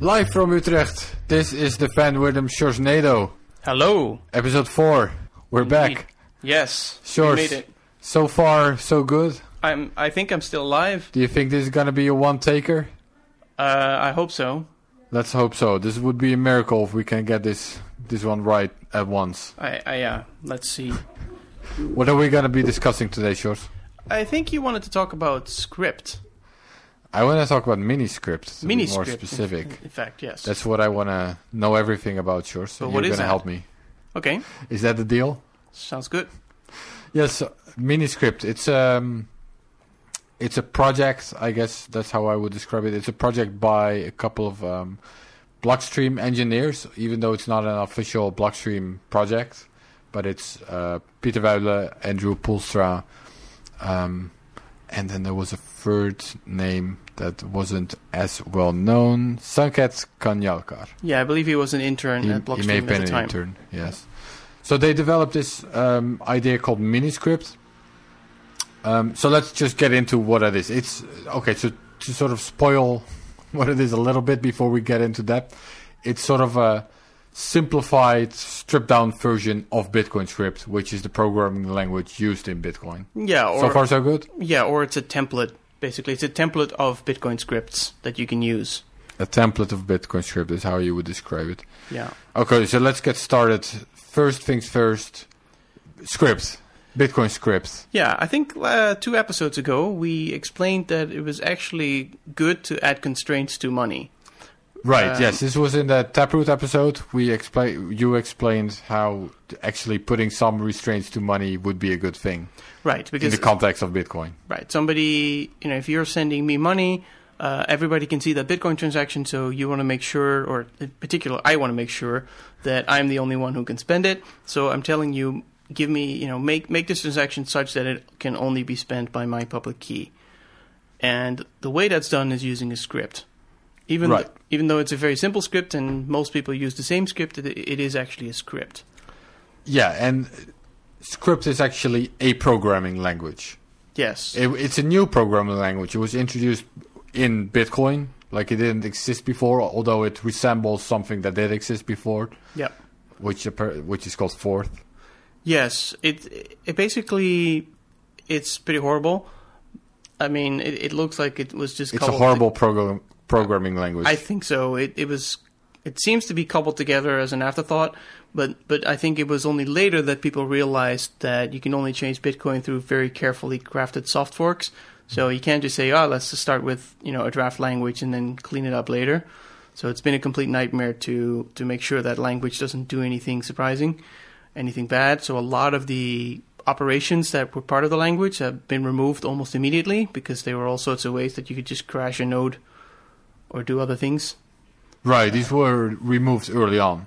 Live from Utrecht, this is the Van Wirdum Sjorsnado, Hello. episode 4. We're Indeed. back. Yes. Sure. We made it. So far, so good. I'm. I think I'm still alive. Do you think this is gonna be a one taker? Uh, I hope so. Let's hope so. This would be a miracle if we can get this this one right at once. I. I. Uh, let's see. What are we gonna be discussing today, Sjors? I think you wanted to talk about script. I want to talk about mini script. To Mini more in- specific. In, fact, yes. That's what I want to know everything about, Sjors. So But you're gonna that? help me. okay. Is that the deal? Sounds good. Yes, Miniscript. It's um, it's a project. I guess that's how I would describe it. It's a project by a couple of um, Blockstream engineers, even though it's not an official Blockstream project. But it's uh, Pieter Wuille, Andrew Poelstra, um, and then there was a third name that wasn't as well known, Sanket Kanjalkar. Yeah, I believe he was an intern He, at he may have been an time. intern, yes. So they developed this um, idea called Miniscript. Um, so let's just get into what it is. It's okay. So to sort of spoil what it is a little bit before we get into that, it's sort of a simplified, stripped down version of Bitcoin script, which is the programming language used in Bitcoin. Yeah. Or so far, so good. yeah, or it's a template. Basically, it's a template of Bitcoin scripts that you can use. A template of Bitcoin script is how you would describe it. Yeah. Okay, so let's get started. First things first. scripts. Bitcoin scripts. Yeah, I think uh, two episodes ago we explained that it was actually good to add constraints to money. Right. Um, yes, this was in the Taproot episode. We explain. You explained how actually putting some restraints to money would be a good thing Right, Because in the context of Bitcoin. right, somebody, you know, if you're sending me money, uh, everybody can see that Bitcoin transaction. So you want to make sure, or in particular, I want to make sure that I'm the only one who can spend it. So I'm telling you, give me, you know, make make this transaction such that it can only be spent by my public key. And the way that's done is using a script. Even Right. th- even though it's a very simple script and most people use the same script, it, it is actually a script. Yeah, and script is actually a programming language. Yes. It, it's a new programming language. It was introduced in Bitcoin, like it didn't exist before, although it resembles something that did exist before, yeah. which which is called Forth. Yes, it it basically it's pretty horrible. I mean, it, it looks like it was just It's a horrible program programming language. I think so. It it was it seems to be cobbled together as an afterthought, but but I think it was only later that people realized that you can only change Bitcoin through very carefully crafted soft forks. So you can't just say, "Oh, let's just start with, you know, a draft language and then clean it up later." So it's been a complete nightmare to to make sure that language doesn't do anything surprising, anything bad. So a lot of the operations that were part of the language have been removed almost immediately because there were all sorts of ways that you could just crash a node or do other things. right, these were removed early on.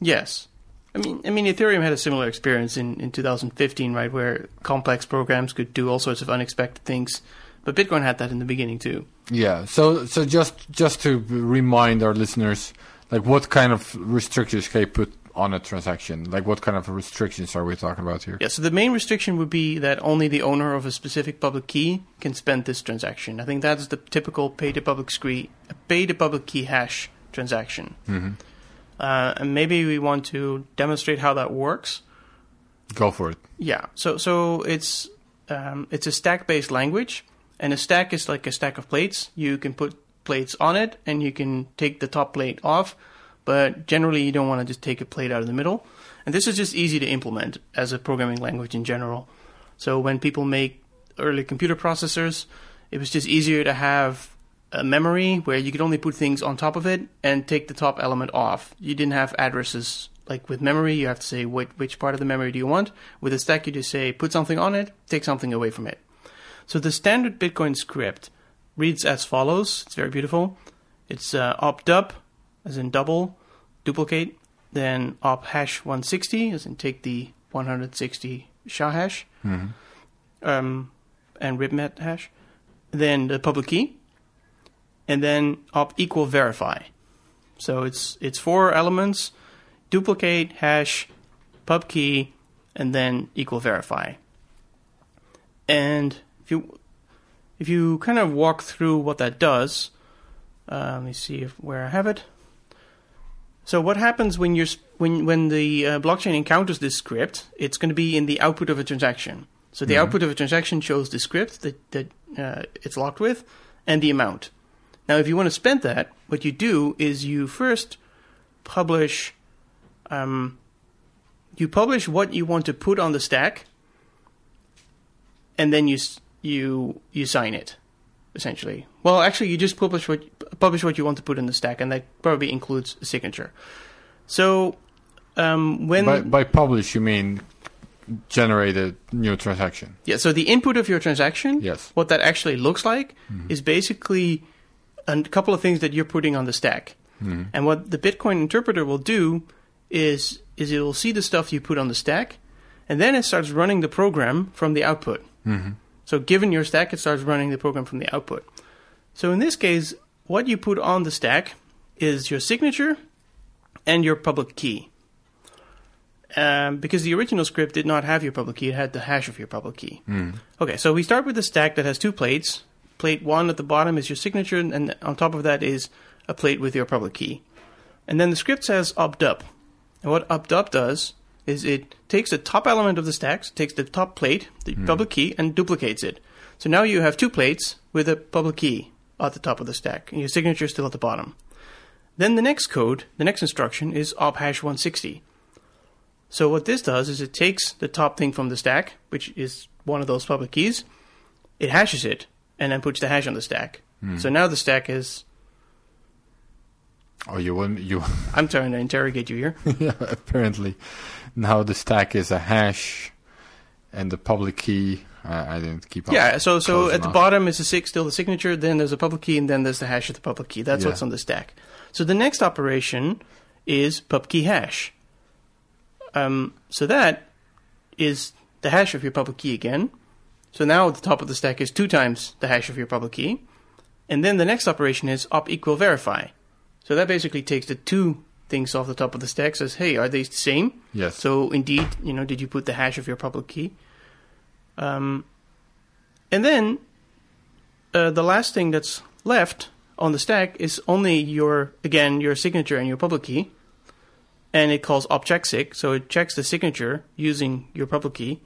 Yes. I mean, I mean, Ethereum had a similar experience in, in 2015, right, where complex programs could do all sorts of unexpected things. But Bitcoin had that in the beginning too. Yeah. So so just just to remind our listeners, like what kind of restrictions can you put on a transaction? Like what kind of restrictions are we talking about here? Yeah. So the main restriction would be that only the owner of a specific public key can spend this transaction. I think that's the typical pay to public key, pay to public key hash transaction. hmm Uh, and maybe we want to demonstrate how that works. Go for it. Yeah. So so it's um, it's a stack based language, and a stack is like a stack of plates. You can put plates on it, and you can take the top plate off. But generally, you don't want to just take a plate out of the middle. And this is just easy to implement as a programming language in general. So when people make early computer processors, it was just easier to have a memory where you could only put things on top of it and take the top element off. You didn't have addresses like with memory. You have to say which, which part of the memory do you want. With a stack, you just say put something on it, take something away from it. So the standard Bitcoin script reads as follows. It's very beautiful. It's uh, op-dub, as in double, duplicate, then op hash 160, as in take the 160 SHA hash, hmm um, and RIPEMD hash, then the public key, and then op equal verify. So it's it's four elements: duplicate, hash, pub key, and then equal verify. And if you if you kind of walk through what that does, Uh, let me see if where I have it. So what happens when you're when when the uh, blockchain encounters this script? It's going to be in the output of a transaction. So the Mhm. output of a transaction shows the script that that uh, it's locked with and the amount. Now, if you want to spend that, what you do is you first publish um, you publish what you want to put on the stack, and then you you you sign it, essentially. Well, actually, you just publish what publish what you want to put in the stack, and that probably includes a signature. So um, when by, by publish, you mean generate a new transaction. yeah, so the input of your transaction, Yes. what that actually looks like is basically a couple of things that you're putting on the stack. Mhm. And what the Bitcoin interpreter will do is is it will see the stuff you put on the stack, and then it starts running the program from the output. Mhm. So given your stack, it starts running the program from the output. So in this case, what you put on the stack is your signature and your public key. Um, because the original script did not have your public key, it had the hash of your public key. Mm. Okay, so we start with a stack that has two plates. Plate one at the bottom is your signature, and on top of that is a plate with your public key. And then the script says op dup. And what op dup does is it takes the top element of the stack, so it takes the top plate, the hmm. public key, and duplicates it. So now you have two plates with a public key at the top of the stack, and your signature is still at the bottom. Then the next code, the next instruction is op hash 160. So what this does is it takes the top thing from the stack, which is one of those public keys, it hashes it, and then puts the hash on the stack. Hmm. So now the stack is. Oh, you wouldn't. You I'm trying to interrogate you here. yeah, apparently now the stack is a hash, and the public key. I, I didn't keep up. yeah, so so at the bottom is the sig- still the signature, then there's a public key, and then there's the hash of the public key. That's Yeah. what's on the stack. So the next operation is pub key hash. Um, so that is the hash of your public key again. So now at the top of the stack is two times the hash of your public key. And then the next operation is op equal verify. So that basically takes the two things off the top of the stack, says, hey, are they the same? Yes. So indeed, you know, did you put the hash of your public key? Um, and then uh, the last thing that's left on the stack is only your again your signature and your public key, and it calls op check sig. So it checks the signature using your public key,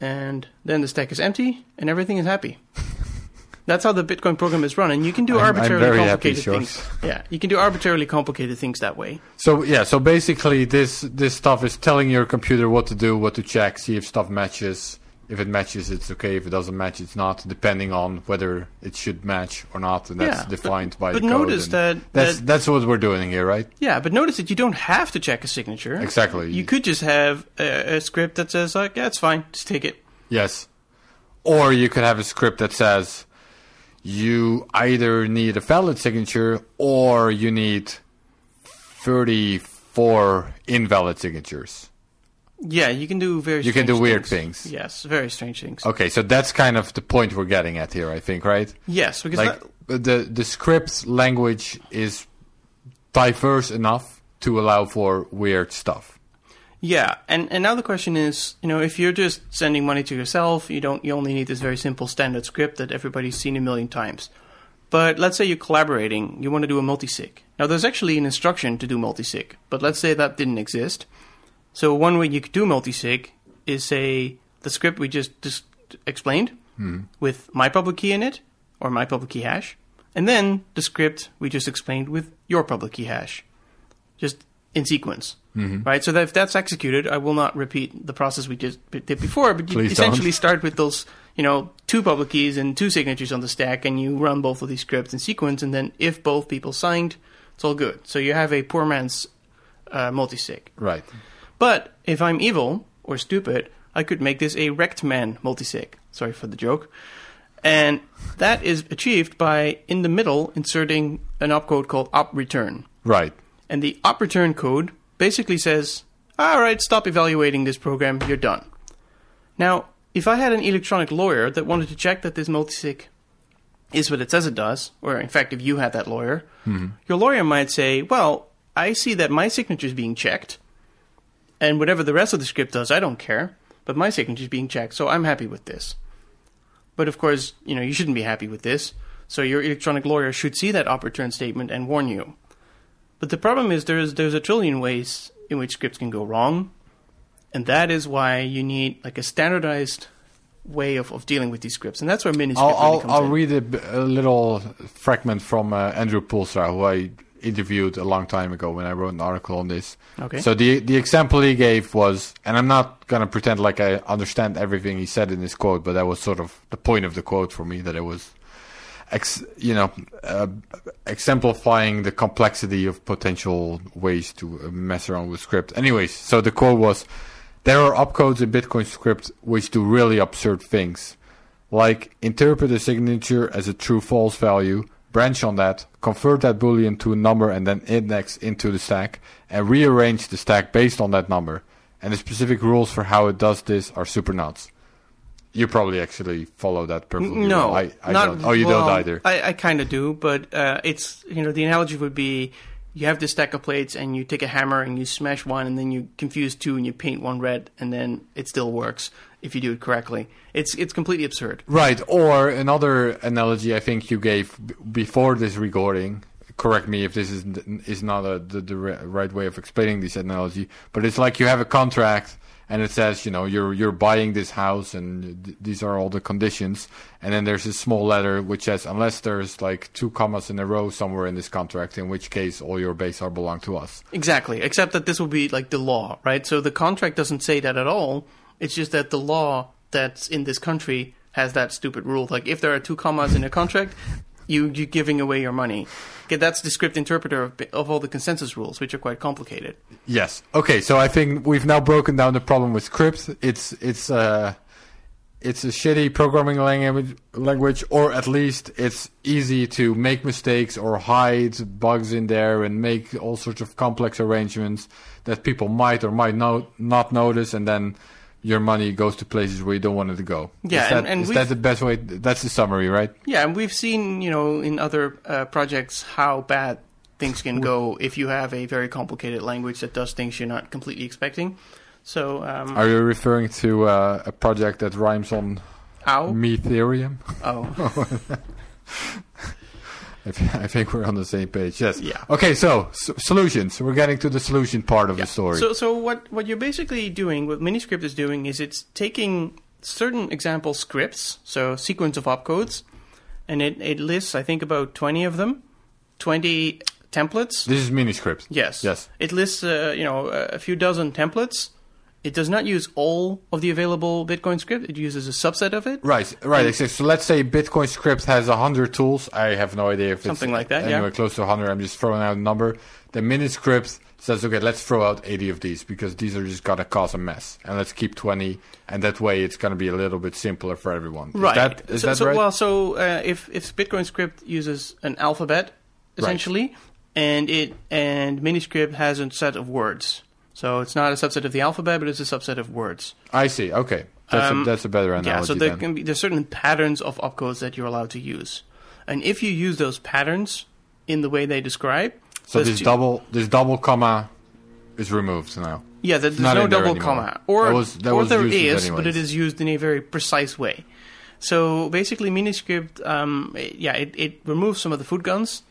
and then the stack is empty and everything is happy. That's how the Bitcoin program is run, and you can do I'm- I'm arbitrarily very complicated things. Yeah, you can do arbitrarily complicated things that way. So yeah, so basically this this stuff is telling your computer what to do, what to check, see if stuff matches. If it matches, it's okay. If it doesn't match, it's not. Depending on whether it should match or not, and that's Yeah, defined by But the code. But notice that, that's that that's what we're doing here, right? yeah, but notice that you don't have to check a signature. Exactly. You could just have a, a script that says like, yeah, it's fine, just take it. Yes. Or you could have a script that says you either need a valid signature or you need 34 invalid signatures. Yeah, you can do very. You can do weird things. things. Yes, very strange things. Okay, so that's kind of the point we're getting at here, I think, right? Yes, because Like that, the the script language is diverse enough to allow for weird stuff. Yeah, and and now the question is, you know, if you're just sending money to yourself, you don't, you only need this very simple standard script that everybody's seen a million times. But let's say you're collaborating, you want to do a multisig. Now, there's actually an instruction to do multisig, but let's say that didn't exist. So one way you could do multisig is say the script we just, just explained hmm. with my public key in it or my public key hash, and then the script we just explained with your public key hash, just in sequence, right? So that if that's executed, I will not repeat the process we just did before, but you Please essentially don't. start with those, you know, two public keys and two signatures on the stack, and you run both of these scripts in sequence, and then if both people signed, it's all good. So you have a poor man's uh, multisig. Right. But if I'm evil or stupid, I could make this a wrecked man multisig. Sorry for the joke. And that is achieved by, in the middle, inserting an opcode called op return. Right. And the op return code basically says, all right, stop evaluating this program, you're done. Now, if I had an electronic lawyer that wanted to check that this multisig is what it says it does, or in fact, if you had that lawyer, mm-hmm. your lawyer might say, well, I see that my signature is being checked, and whatever the rest of the script does, I don't care, but my signature is being checked, so I'm happy with this. But of course, you know, you shouldn't be happy with this. So your electronic lawyer should see that op return statement and warn you. But the problem is there's there's a trillion ways in which scripts can go wrong, and that is why you need like a standardized way of, of dealing with these scripts, and that's where Miniscript I'll, really I'll, comes I'll in. read a, little fragment from uh, Andrew Poelstra, who I interviewed a long time ago when I wrote an article on this. Okay. So the the example he gave was, and I'm not gonna pretend like I understand everything he said in this quote, but that was sort of the point of the quote for me that it was, ex, you know, uh, exemplifying the complexity of potential ways to uh, mess around with script. Anyways, so the quote was, there are opcodes in Bitcoin script which do really absurd things, like interpret a signature as a true-false value branch on that, convert that boolean to a number and then index into the stack, and rearrange the stack based on that number. And the specific rules for how it does this are super nuts. You probably actually follow that perfectly. No, well. I, I not, don't. Oh, you well, don't either. I, I kind of do, but uh, it's you know the analogy would be you have this stack of plates and you take a hammer and you smash one and then you confuse two and you paint one red and then it still works if you do it correctly. It's it's completely absurd. Right. Or another analogy I think you gave before this recording. Correct me if this is is not a, the, the right way of explaining this analogy. But it's like you have a contract and it says, you know, you're you're buying this house and th- these are all the conditions. And then there's a small letter which says, unless there's like two commas in a row somewhere in this contract, in which case all your base are belong to us. Exactly, except that this will be like the law, right? So the contract doesn't say that at all. It's just that the law that's in this country has that stupid rule. Like if there are two commas in a contract, you you're giving away your money. Okay, that's the script interpreter of, of all the consensus rules, which are quite complicated. Yes. Okay. So I think we've now broken down the problem with script. It's it's uh it's a shitty programming language, language, or at least it's easy to make mistakes or hide bugs in there and make all sorts of complex arrangements that people might or might no, not notice, and then your money goes to places where you don't want it to go. Yeah, is that, and- and is that the best way? That's the summary, right? Yeah, and we've seen, you know, in other uh, projects how bad things can go if you have a very complicated language that does things you're not completely expecting. So, um, Are you referring to uh, a project that rhymes on ow, Methereum? oh, I I think we're on the same page. Yes. Yeah. Okay. So s- solutions. We're getting to the solution part of Yeah. the story. So, so what, what you're basically doing, what Miniscript is doing, is it's taking certain example scripts, so sequence of opcodes, and it, it lists, I think, about 20 of them, 20 templates. this is Miniscript. Yes. Yes. It lists, uh, you know, a few dozen templates. It does not use all of the available Bitcoin script. It uses a subset of it. Right. Right. So let's say Bitcoin Script has hundred tools. I have no idea if it's Something like that, yeah. Anywhere close to hundred. I'm just throwing out a number. The Miniscript says, okay, let's throw out eighty of these because these are just gonna cause a mess, and let's keep twenty, and that way it's gonna be a little bit simpler for everyone. Is Right. that, is so, that so, right? Well, so uh, if if Bitcoin script uses an alphabet essentially, and it and Miniscript has a set of words. So it's not a subset of the alphabet, but it's a subset of words. I see. Okay. That's Um, a, that's a better analogy. yeah. So there then. can be there's certain patterns of opcodes that you're allowed to use, and if you use those patterns in the way they describe, so this two- double this double comma is removed now. Yeah, there's no in there double comma, or That was- that or there useless but it is used in a very precise way. So basically, Miniscript, um, yeah, it, it removes some of the footguns,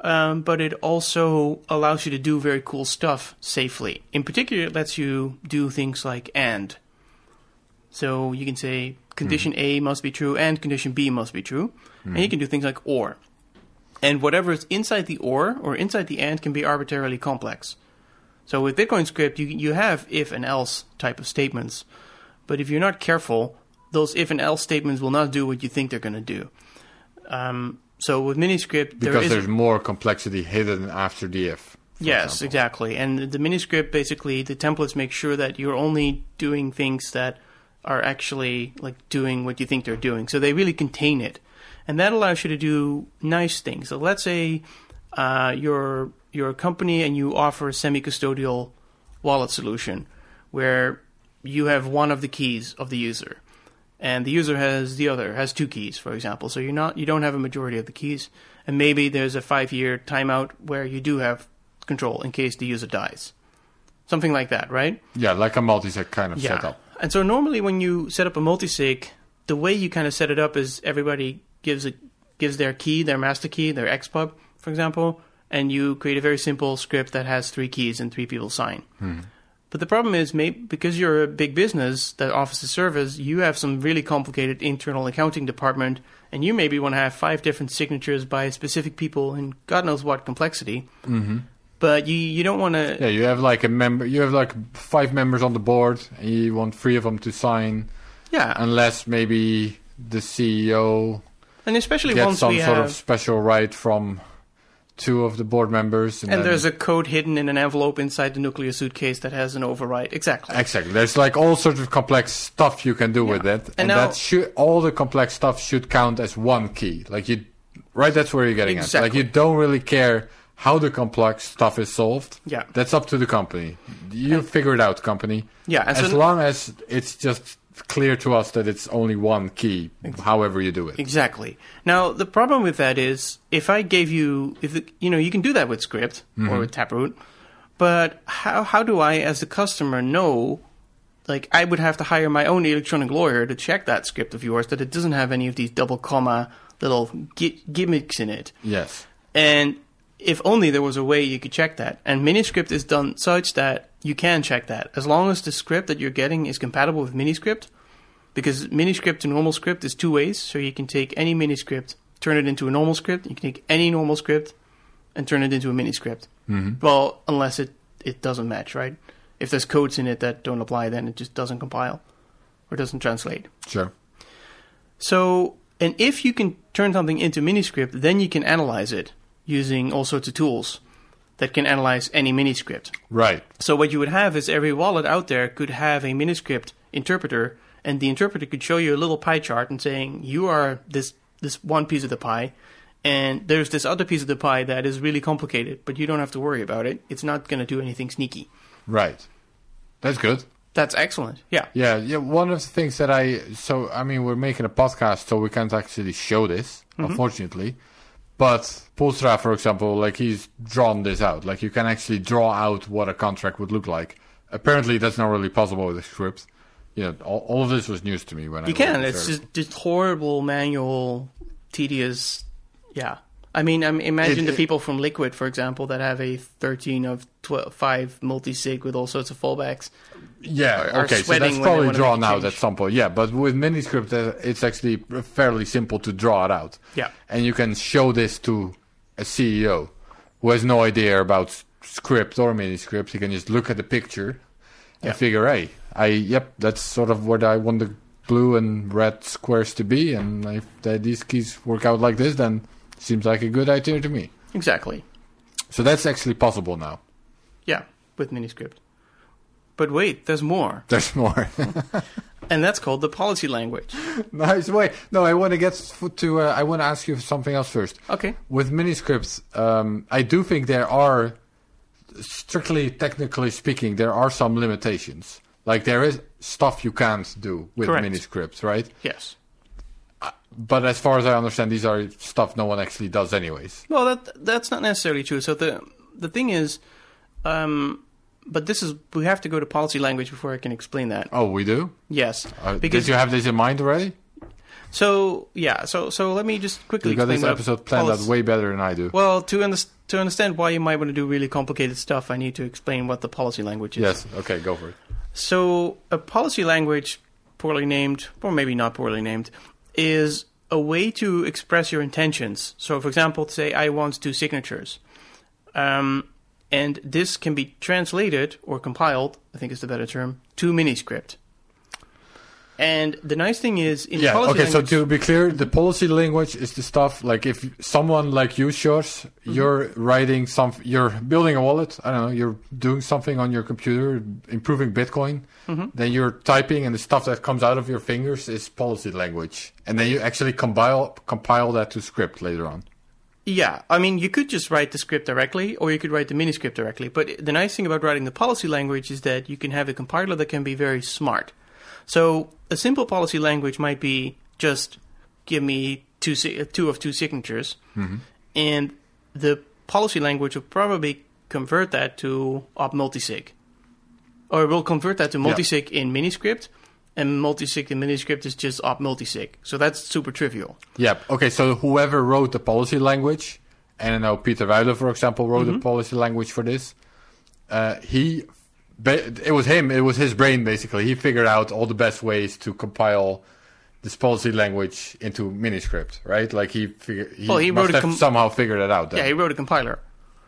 um, but it also allows you to do very cool stuff safely. In particular, it lets you do things like and. So you can say condition Hmm. A must be true and condition B must be true, and you can do things like or. And whatever is inside the or or inside the and can be arbitrarily complex. So with Bitcoin script, you you have if and else type of statements, but if you're not careful, those if and else statements will not do what you think they're going to do. Um, so with Miniscript, there Because is there's more complexity hidden after the if. yes, example. exactly. And the Miniscript basically the templates make sure that you're only doing things that are actually like doing what you think they're doing. So they really contain it, and that allows you to do nice things. So let's say uh, you're you're a company and you offer a semi-custodial wallet solution where you have one of the keys of the user and the user has the other has two keys for example. So you're not you don't have a majority of the keys. And maybe there's a 5 year timeout where you do have control in case the user dies. Something like that right? Yeah, like a multi-sig kind of setup. and so normally when you set up a multisig, the way you kind of set it up is everybody gives a gives their key, their master key, their XPub, for example, and you create a very simple script that has three keys and three people sign. Hmm. But the problem is, maybe because you're a big business that offers a service, you have some really complicated internal accounting department, and you maybe want to have five different signatures by specific people in God knows what complexity. Mm-hmm. But you you don't want to. Yeah, you have like a member. You have like five members on the board, and you want three of them to sign, Yeah, unless maybe the CEO and especially gets some sort have. of special right from two of the board members. And, and then- there's a code hidden in an envelope inside the nuclear suitcase that has an override. Exactly. Exactly. There's like all sorts of complex stuff you can do with it, and, And now- that should all the complex stuff should count as one key. Like you, right? That's where you're getting at. Like you don't really care how the complex stuff is solved. Yeah. That's up to the company. You figure it out, company. Yeah, As so- long as it's just clear to us that it's only one key, however you do it. Exactly. Now the problem with that is if I gave you, if the, you know, you can do that with script or mm-hmm. with Taproot, but how how do I, as a customer, know? Like I would have to hire my own electronic lawyer to check that script of yours that it doesn't have any of these double comma little gi- gimmicks in it. Yes. And if only there was a way you could check that. And Miniscript is done such that you can check that. As long as the script that you're getting is compatible with Miniscript, because Miniscript to normal script is two ways. So you can take any Miniscript, turn it into a normal script. You can take any normal script and turn it into a Miniscript. Mm-hmm. Well, unless it, it doesn't match, right? If there's codes in it that don't apply, then it just doesn't compile or doesn't translate. Sure. So, and if you can turn something into Miniscript, then you can analyze it using all sorts of tools that can analyze any Miniscript. Right. So what you would have is every wallet out there could have a Miniscript interpreter, and the interpreter could show you a little pie chart and saying you are this this one piece of the pie, and there's this other piece of the pie that is really complicated, but you don't have to worry about it. It's not going to do anything sneaky. Right. That's good. That's excellent. Yeah. Yeah, yeah. One of the things that I so I mean we're making a podcast, so we can't actually show this, mm-hmm. unfortunately. But Poelstra, for example, like he's drawn this out. Like you can actually draw out what a contract would look like. Apparently, that's not really possible with a script. You know, all, all of this was news to me when I You wrote can. It's just just horrible manual, tedious. Yeah. I mean, I mean, imagine It- the it- people from Liquid, for example, that have a 13 of 12, 5 multi-sig with all sorts of fallbacks. Yeah, are- are okay, so that's probably drawn out at some point. Yeah, but with Miniscript, uh, it's actually fairly simple to draw it out. Yeah. And you can show this to a CEO who has no idea about script or Miniscript. He can just look at the picture and Yeah. figure, hey, I yep, that's sort of what I want the blue and red squares to be, and if the, these keys work out like this, then seems like a good idea to me. Exactly. So that's actually possible now. Yeah, with Miniscript. But wait, there's more. There's more. And that's called the policy language. nice. Wait, no, I want to get to. Uh, I want to ask you something else first. Okay. With miniscripts, um, I do think there are, strictly technically speaking, there are some limitations. Like there is stuff you can't do with Correct. miniscripts, right? Yes. But as far as I understand, these are stuff no one actually does, anyways. Well, that that's not necessarily true. So the the thing is, um, but this is we have to go to policy language before I can explain that. Oh, we do. Yes, Uh, because did you have this in mind already? so yeah. So so let me just quickly You got explain this episode planned out way better than I do. Well, to to understand why you might want to do really complicated stuff, I need to explain what the policy language is. Yes. Okay, go for it. So, a policy language, poorly named, or maybe not poorly named, is a way to express your intentions. So, for example, say, I want two signatures. Um, and this can be translated or compiled, I think is the better term, to Miniscript. And the nice thing is, in yeah. policy Okay. language, So to be clear, the policy language is the stuff like if someone like you, Sjors, Mm-hmm. you're writing some, you're building a wallet. I don't know. You're doing something on your computer, improving Bitcoin. Mm-hmm. Then you're typing, and the stuff that comes out of your fingers is policy language, and then you actually compile compile that to script later on. Yeah, I mean, you could just write the script directly, or you could write the miniscript directly. But the nice thing about writing the policy language is that you can have a compiler that can be very smart. So a simple policy language might be just give me two two of two signatures, and the policy language will probably convert that to op multisig, or it will convert that to multisig in miniscript, and multisig in miniscript is just op multisig. So that's super trivial. Yeah. Okay. So whoever wrote the policy language, and I know Pieter Wuille, for example, wrote Mm-hmm. the policy language for this. Uh, he, it was him. It was his brain basically. He figured out all the best ways to compile this policy language into Miniscript, right? Like he figured. He, Well, he wrote com- somehow figured it out. Then. Yeah, he wrote a compiler.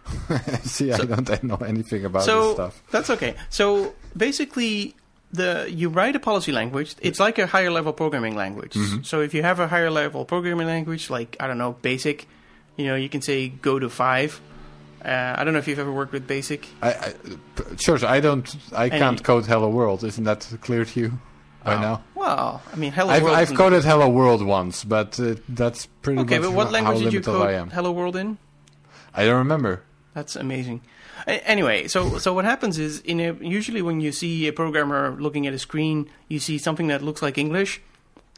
See, I don't know anything about this stuff. that's okay. So basically, the you write a policy language. It's like a higher level programming language. Mm-hmm. So if you have a higher level programming language, like I don't know, Basic, you know, you can say go to five. Uh, I don't know if you've ever worked with Basic. I, I, sure, I don't. I can't code Hello World. Isn't that clear to you by Oh. now? Well, I mean, Hello I've, World. I've coded Hello World once, but uh, that's pretty Okay, much but what language did you code. Hello World in? I don't remember. That's amazing. Anyway, so so what happens is in a, usually when you see a programmer looking at a screen, you see something that looks like English,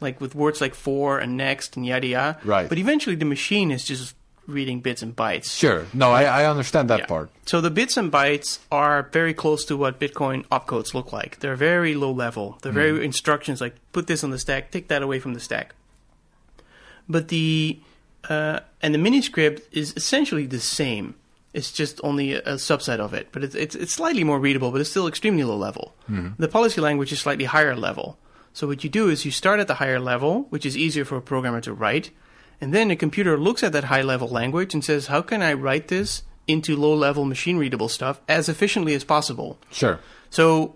like with words like for and next and yada yada. Right. But eventually the machine is just reading bits and bytes. Sure. No, I, I understand that Yeah. part. So the bits and bytes are very close to what Bitcoin opcodes look like. They're very low level. They're Mm-hmm. very instructions like put this on the stack, take that away from the stack. But the uh, and the mini script is essentially the same. It's just only a, a subset of it, but it's, it's it's slightly more readable, but it's still extremely low level. The policy language is slightly higher level. So what you do is you start at the higher level, which is easier for a programmer to write, and then a computer looks at that high level language and says, "How can I write this into low level machine readable stuff as efficiently as possible?" Sure. So,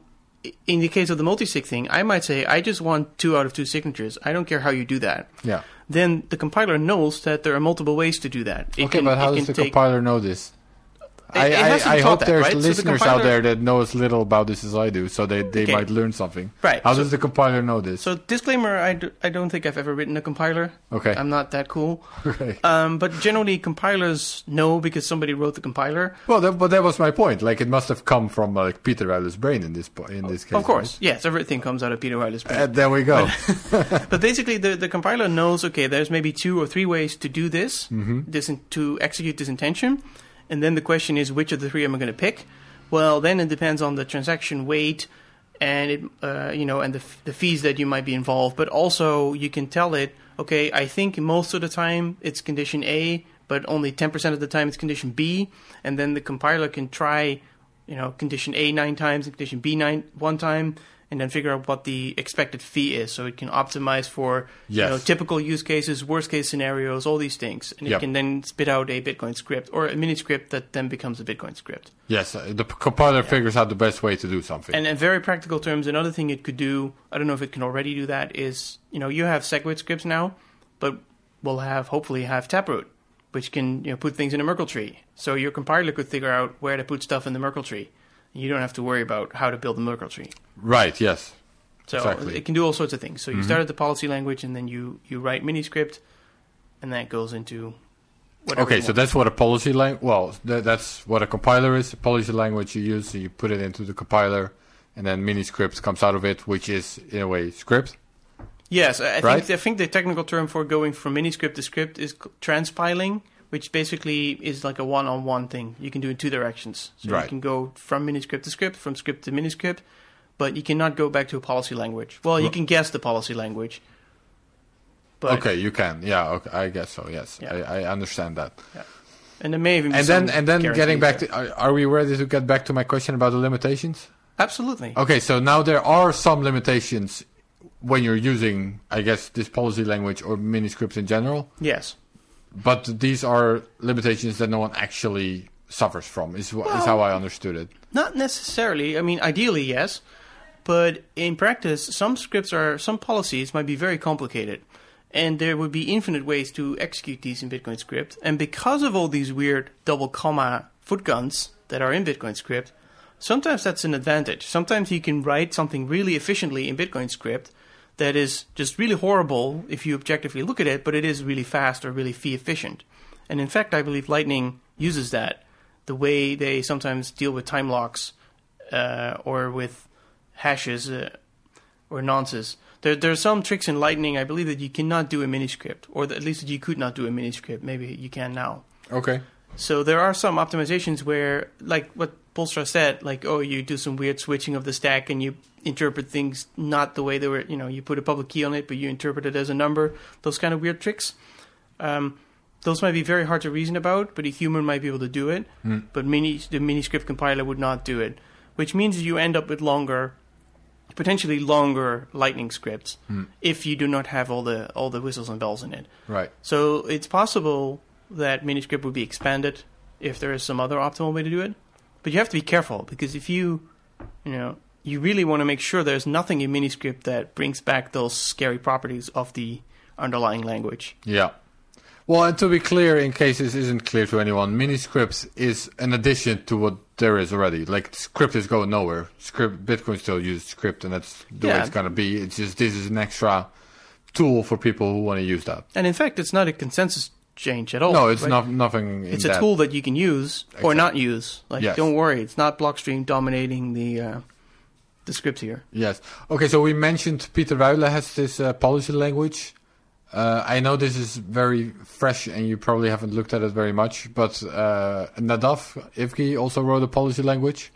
in the case of the multi-sig thing, I might say, I just want two out of two signatures. I don't care how you do that. Yeah. Then the compiler knows that there are multiple ways to do that. It Okay, can- but how does the take- compiler know this? I, it has to I, I hope that, there's right? So the listeners out there that know as little about this as I do, so they, they Okay. might learn something. Right, How so- does the compiler know this? So, disclaimer: I, do, I don't think I've ever written a compiler. Okay. I'm not that cool. Okay. Um, but generally, compilers know because somebody wrote the compiler. Well, that, but that was my point. Like, it must have come from like Pieter Wuille's brain in this po- in this case. Of course, yes, everything comes out of Pieter Wuille's brain. Uh, there we go. But basically, the, the compiler knows okay, there's maybe two or three ways to do this, Mm-hmm. this in, to execute this intention, and then the question is which of the three am I going to pick? Well, then it depends on the transaction weight and it, uh, you know, and the the fees that you might be involved. But also, you can tell it, okay, I think most of the time it's condition A, but only ten percent of the time it's condition B, and then the compiler can try, you know, condition A nine times and condition B nine one time, and then figure out what the expected fee is, so it can optimize for you know typical use cases, worst case scenarios, all these things, and it can then spit out a Bitcoin script or a mini script that then becomes a Bitcoin script. yes, uh, the compiler figures out the best way to do something. And in very practical terms, another thing it could do, I don't know if it can already do that, is you know you have SegWit scripts now, but we'll have hopefully have Taproot, which can you know put things in a Merkle tree. So your compiler could figure out where to put stuff in the Merkle tree. You don't have to worry about how to build the Merkle tree. right. Yes. So Exactly. Mm-hmm. it can do all sorts of things. So you start at the policy language, and then you you write mini script, and that goes into whatever. Okay, so that's what a policy language. Well, th- that's what a compiler is. A policy language you use, so you put it into the compiler, and then miniscript comes out of it, which is in a way script. Yes, I I think Right? I think the technical term for going from miniscript to script is c- transpiling, which basically is like a one-on-one thing. You can do in two directions. So Right. you can go from miniscript to script, from script to miniscript, but you cannot go back to a policy language. Well, you can guess the policy language. But, okay, you can. Yeah, okay, I guess so. Yes, Yeah. I, I understand that. Yeah. And there may even be And then and then getting back guarantees to, are, are we ready to get back to my question about the limitations? absolutely. Okay, so now there are some limitations when you're using, I guess, this policy language or miniscript in general. Yes. But these are limitations that no one actually suffers from. Is, wha- is how I understood it. Not necessarily. I mean, ideally, yes. But in practice, some scripts are, some policies might be very complicated. And there would be infinite ways to execute these in Bitcoin script. And because of all these weird double comma footguns that are in Bitcoin script, sometimes that's an advantage. Sometimes you can write something really efficiently in Bitcoin script that is just really horrible if you objectively look at it, but it is really fast or really fee efficient. And in fact, I believe Lightning uses that. The way they sometimes deal with time locks uh, or with hashes uh, or nonces. There, there are some tricks in Lightning, I believe, that you cannot do in miniscript, or that at least that you could not do in miniscript. Maybe you can now. Okay. So there are some optimizations where, like what Poelstra said, like oh, you do some weird switching of the stack and you interpret things not the way they were. You know, you put a public key on it, but you interpret it as a number. Those kind of weird tricks. Um, those might be very hard to reason about, but a human might be able to do it. Mm. But mini, the miniscript compiler would not do it, which means you end up with longer, potentially longer Lightning scripts Mm. if you do not have all the all the whistles and bells in it. Right. So it's possible that miniscript would be expanded if there is some other optimal way to do it. But you have to be careful because if you, you know, you really want to make sure there's nothing in miniscript that brings back those scary properties of the underlying language. Yeah. Well, and to be clear, in case this isn't clear to anyone, miniscripts is an addition to what there is already. Like script is going nowhere. Script Bitcoin still uses script, and that's the way it's gonna be. It's just this is an extra tool for people who want to use that. And in fact, it's not a consensus change at all. no, it's right? not nothing. In It's that. a tool that you can use or Exactly. not use. Like, Yes. don't worry, it's not Blockstream dominating the uh, the script here. Yes. Okay, so we mentioned Pieter Wuille has this uh, policy language. Uh, I know this is very fresh and you probably haven't looked at it very much, but uh, Nadav Ivgi also wrote a policy language.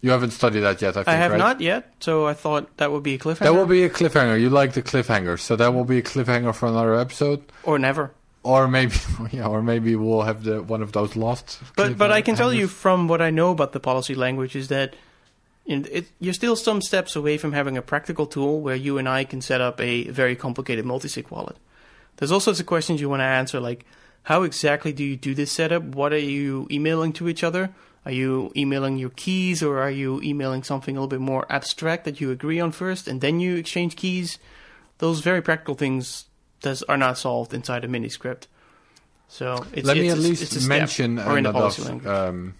You haven't studied that yet, I think, I have right? not yet, so I thought that would be a cliffhanger. That will be a cliffhanger. You like the cliffhanger, so that will be a cliffhanger for another episode, or never. or maybe, yeah, or maybe we'll have the one of those lost. But but I can tell you from what I know about the policy language is that it, you're still some steps away from having a practical tool where you and I can set up a very complicated multisig wallet. There's all sorts of questions you want to answer, like how exactly do you do this setup? What are you emailing to each other? Are you emailing your keys, or are you emailing something a little bit more abstract that you agree on first, and then you exchange keys? Those very practical things does, are not solved inside a mini script. So it's, Let it's me at least mention or in the policy Nadav's, language. um,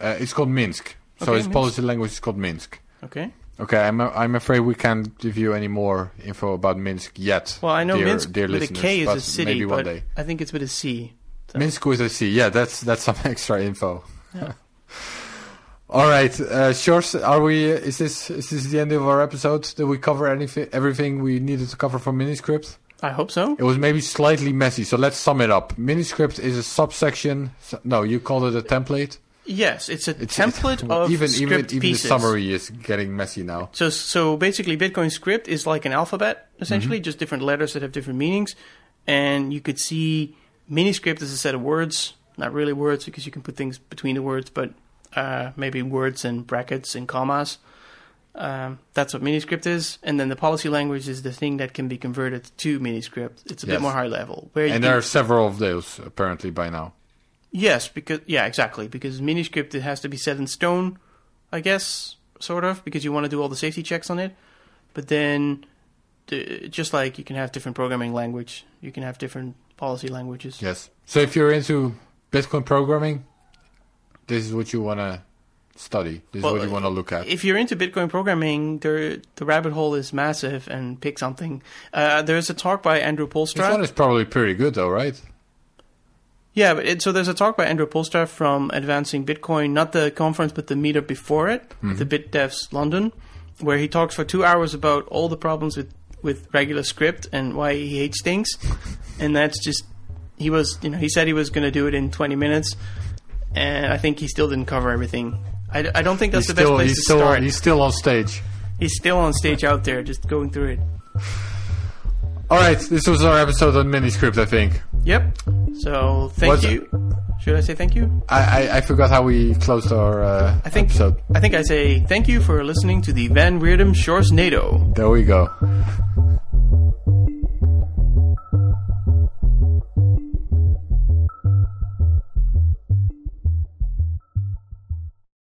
uh, it's called Minsc. So Okay, his Minsc. policy language is called Minsc. Okay. Okay, I'm I'm afraid we can't give you any more info about Minsc yet. Well, I know dear, Minsk dear with a K is a city, maybe but one day. I think it's with a C. So- Minsc with a C. Yeah, that's that's some extra info. Yeah. All right, uh, Sjors, are we? Is this is this the end of our episode? Did we cover anything, everything we needed to cover for Miniscript? I hope so. It was maybe slightly messy, so let's sum it up. Miniscript is a subsection. No, you called it a template. Yes, it's a It's template it's- of even script even even pieces. the summary is getting messy now. So, so basically, Bitcoin script is like an alphabet, essentially, just different letters that have different meanings. And you could see miniscript as a set of words, not really words because you can put things between the words, but uh, maybe words and brackets and commas. Um, that's what miniscript is. And then the policy language is the thing that can be converted to miniscript. It's a Yes. bit more high level. Where you And can- there are several of those apparently by now. Yes, because yeah, exactly. Because miniscript it has to be set in stone, I guess, sort of, because you want to do all the safety checks on it. But then, just like you can have different programming language, you can have different policy languages. Yes. So if you're into Bitcoin programming, this is what you want to study. This Well, is what you want to look at. If you're into Bitcoin programming, the the rabbit hole is massive, and pick something. Uh, there's a talk by Andrew Poelstra. This one is probably pretty good, though, right? Yeah, but it, so there's a talk by Andrew Poelstra from Advancing Bitcoin, not the conference, but the meetup before it, mm-hmm. the BitDevs London, where he talks for two hours about all the problems with, with regular script and why he hates things. and that's just, he was, you know, he said he was going to do it in 20 minutes, and I think he still didn't cover everything. I, I don't think that's he's the best place he's to still start. he's still on stage. He's still on stage out there, just going through it. All right, this was our episode on Miniscript. I think Yep. So thank you. Should I say thank you? I I, I forgot how we closed our uh, I think episode. I think I say thank you for listening to the Van Wirdum Sjorsnado. There we go.